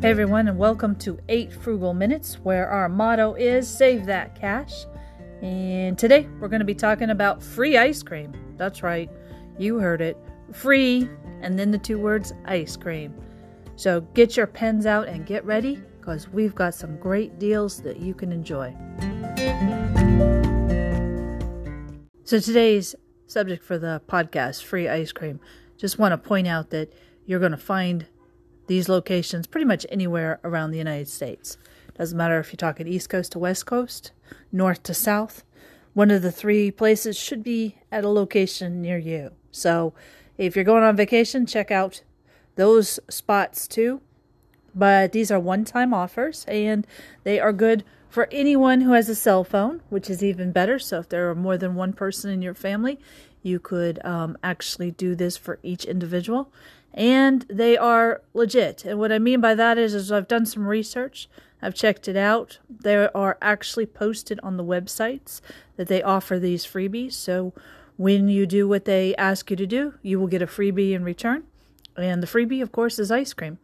Hey everyone, and welcome to 8 Frugal Minutes, where our motto is Save That Cash. And today we're going to be talking about free ice cream. That's right, you heard it. Free, and then the two words ice cream. So get your pens out and get ready because we've got some great deals that you can enjoy. So today's subject for the podcast, free ice cream, just want to point out that you're going to find these locations pretty much anywhere around the United States. Doesn't matter if you're talking East Coast to West Coast, North to South. One of the three places should be at a location near you. So if you're going on vacation, check out those spots too. But these are one time offers and they are good for anyone who has a cell phone, which is even better. So if there are more than one person in your family, you could um, actually do this for each individual and they are legit. And what I mean by that is, is I've done some research. I've checked it out. They are actually posted on the websites that they offer these freebies. So when you do what they ask you to do, you will get a freebie in return. And the freebie, of course, is ice cream.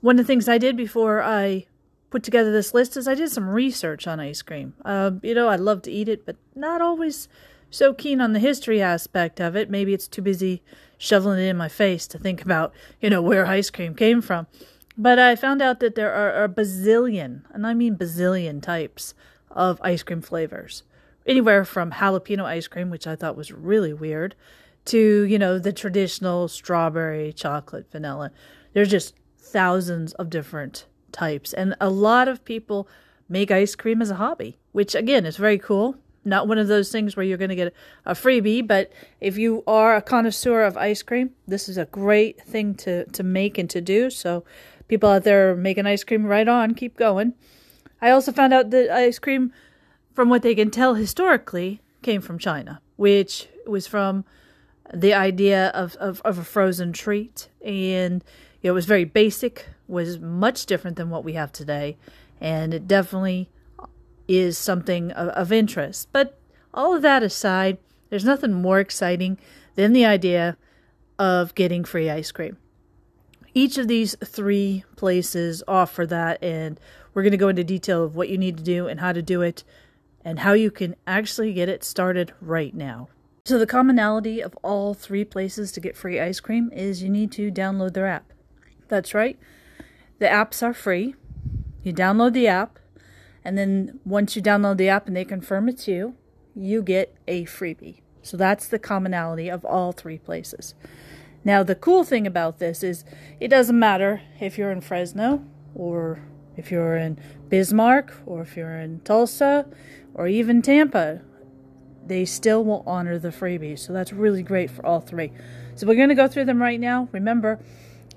One of the things I did before I put together this list is I did some research on ice cream. Uh, you know, I love to eat it, but not always so keen on the history aspect of it. Maybe it's too busy shoveling it in my face to think about, you know, where ice cream came from. But I found out that there are a bazillion, and I mean bazillion types of ice cream flavors. Anywhere from jalapeno ice cream, which I thought was really weird, to, you know, the traditional strawberry, chocolate, vanilla. There's just thousands of different types. And a lot of people make ice cream as a hobby, which again is very cool not one of those things where you're going to get a freebie, but if you are a connoisseur of ice cream, this is a great thing to, to make and to do. So, people out there making ice cream, right on, keep going. I also found out that ice cream, from what they can tell historically, came from China, which was from the idea of, of, of a frozen treat. And you know, it was very basic, was much different than what we have today. And it definitely is something of, of interest. But all of that aside, there's nothing more exciting than the idea of getting free ice cream. Each of these three places offer that, and we're going to go into detail of what you need to do and how to do it and how you can actually get it started right now. So, the commonality of all three places to get free ice cream is you need to download their app. That's right, the apps are free. You download the app, and then once you download the app and they confirm it to you, you get a freebie. So that's the commonality of all three places. Now, the cool thing about this is it doesn't matter if you're in Fresno or if you're in Bismarck or if you're in Tulsa or even Tampa, they still will honor the freebie. So that's really great for all three. So we're going to go through them right now. Remember,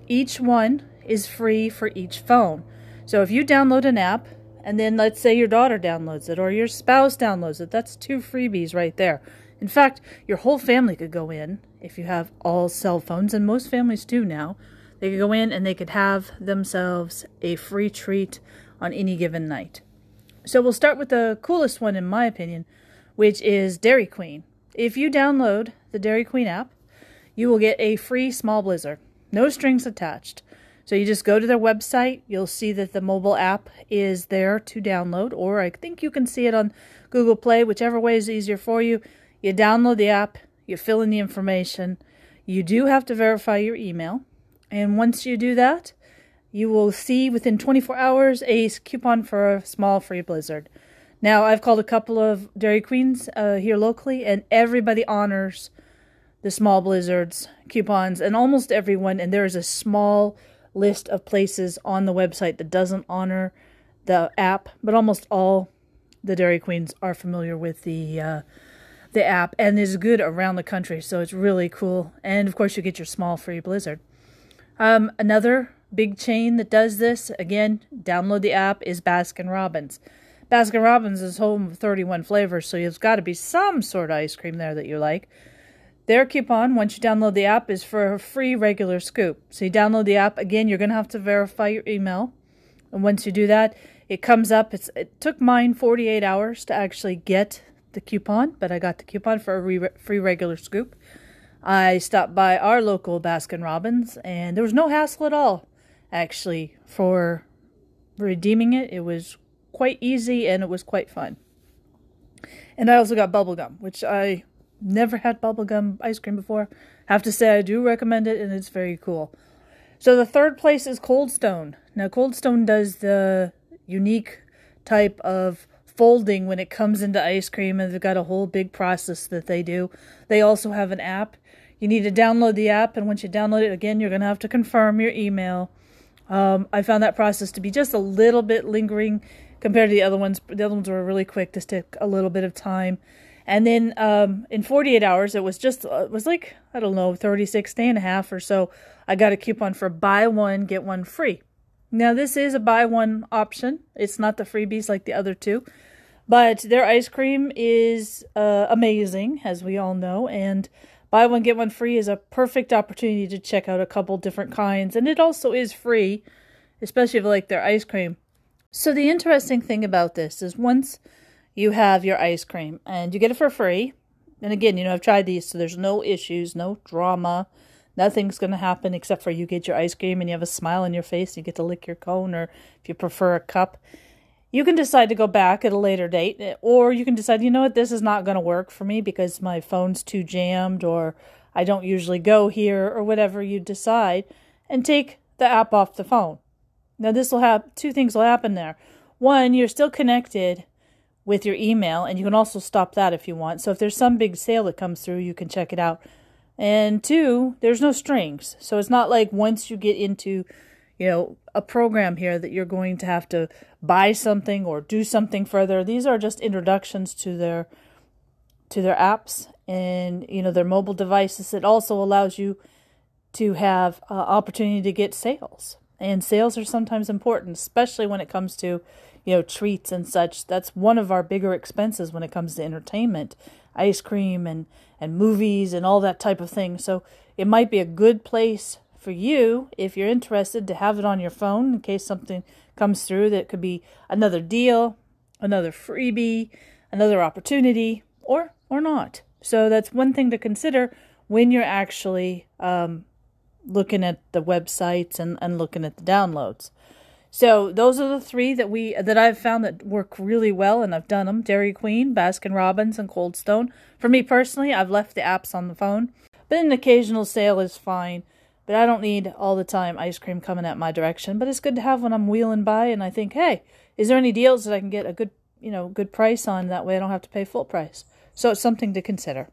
each one is free for each phone. So if you download an app, and then let's say your daughter downloads it or your spouse downloads it. That's two freebies right there. In fact, your whole family could go in if you have all cell phones, and most families do now. They could go in and they could have themselves a free treat on any given night. So we'll start with the coolest one, in my opinion, which is Dairy Queen. If you download the Dairy Queen app, you will get a free small blizzard, no strings attached. So you just go to their website. You'll see that the mobile app is there to download, or I think you can see it on Google Play, whichever way is easier for you. You download the app, you fill in the information. You do have to verify your email. And once you do that, you will see within 24 hours a coupon for a small free blizzard. Now, I've called a couple of Dairy Queens uh, here locally, and everybody honors the small blizzards coupons, and almost everyone, and there is a small list of places on the website that doesn't honor the app, but almost all the Dairy Queens are familiar with the uh, the app and is good around the country. So it's really cool. And of course, you get your small free Blizzard. Um, another big chain that does this again, download the app is Baskin Robbins. Baskin Robbins is home of 31 flavors, so there's got to be some sort of ice cream there that you like. Their coupon, once you download the app, is for a free regular scoop. So you download the app. Again, you're going to have to verify your email. And once you do that, it comes up. It's, it took mine 48 hours to actually get the coupon, but I got the coupon for a re- free regular scoop. I stopped by our local Baskin Robbins, and there was no hassle at all. actually for redeeming it. It was quite easy and it was quite fun. And I also got bubblegum, which I never had bubblegum ice cream before. Have to say I do recommend it and it's very cool. So the third place is Cold Stone. Now Cold Stone does the unique type of folding when it comes into ice cream and they've got a whole big process that they do. They also have an app. You need to download the app and once you download it again you're going to have to confirm your email. Um, I found that process to be just a little bit lingering compared to the other ones. The other ones were really quick. This took a little bit of time. And then um, in 48 hours, it was just, uh, it was like, I don't know, 36 day and a half or so. I got a coupon for buy one, get one free. Now, this is a buy one option. It's not the freebies like the other two. But their ice cream is uh, amazing, as we all know. And buy one, get one free is a perfect opportunity to check out a couple different kinds. And it also is free, especially if you like their ice cream. So, the interesting thing about this is once you have your ice cream and you get it for free, and again, you know, I've tried these, so there's no issues, no drama. Nothing's going to happen except for you get your ice cream and you have a smile on your face. and You get to lick your cone, or if you prefer a cup, you can decide to go back at a later date, or you can decide, you know what, this is not going to work for me because my phone's too jammed, or I don't usually go here, or whatever you decide, and take the app off the phone. Now, this will have two things will happen there. One, you're still connected with your email, and you can also stop that if you want. So, if there's some big sale that comes through, you can check it out. And two, there's no strings. So, it's not like once you get into, you know, a program here that you're going to have to buy something or do something further. These are just introductions to their to their apps and you know their mobile devices. It also allows you to have uh, opportunity to get sales and sales are sometimes important, especially when it comes to, you know, treats and such. That's one of our bigger expenses when it comes to entertainment, ice cream and and movies and all that type of thing. So it might be a good place for you if you're interested to have it on your phone in case something comes through that could be another deal, another freebie, another opportunity, or or not. So that's one thing to consider when you're actually um, looking at the websites and, and looking at the downloads. So those are the three that we that I've found that work really well, and I've done them: Dairy Queen, Baskin Robbins, and Cold Stone. For me personally, I've left the apps on the phone, but an occasional sale is fine. But I don't need all the time ice cream coming at my direction. But it's good to have when I'm wheeling by, and I think, hey, is there any deals that I can get a good, you know, good price on? That way, I don't have to pay full price. So it's something to consider.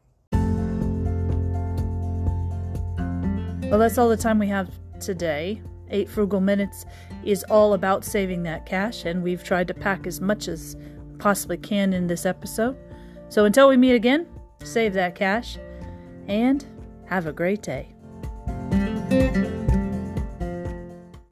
Well, that's all the time we have today. Eight Frugal Minutes is all about saving that cash, and we've tried to pack as much as possibly can in this episode. So until we meet again, save that cash and have a great day.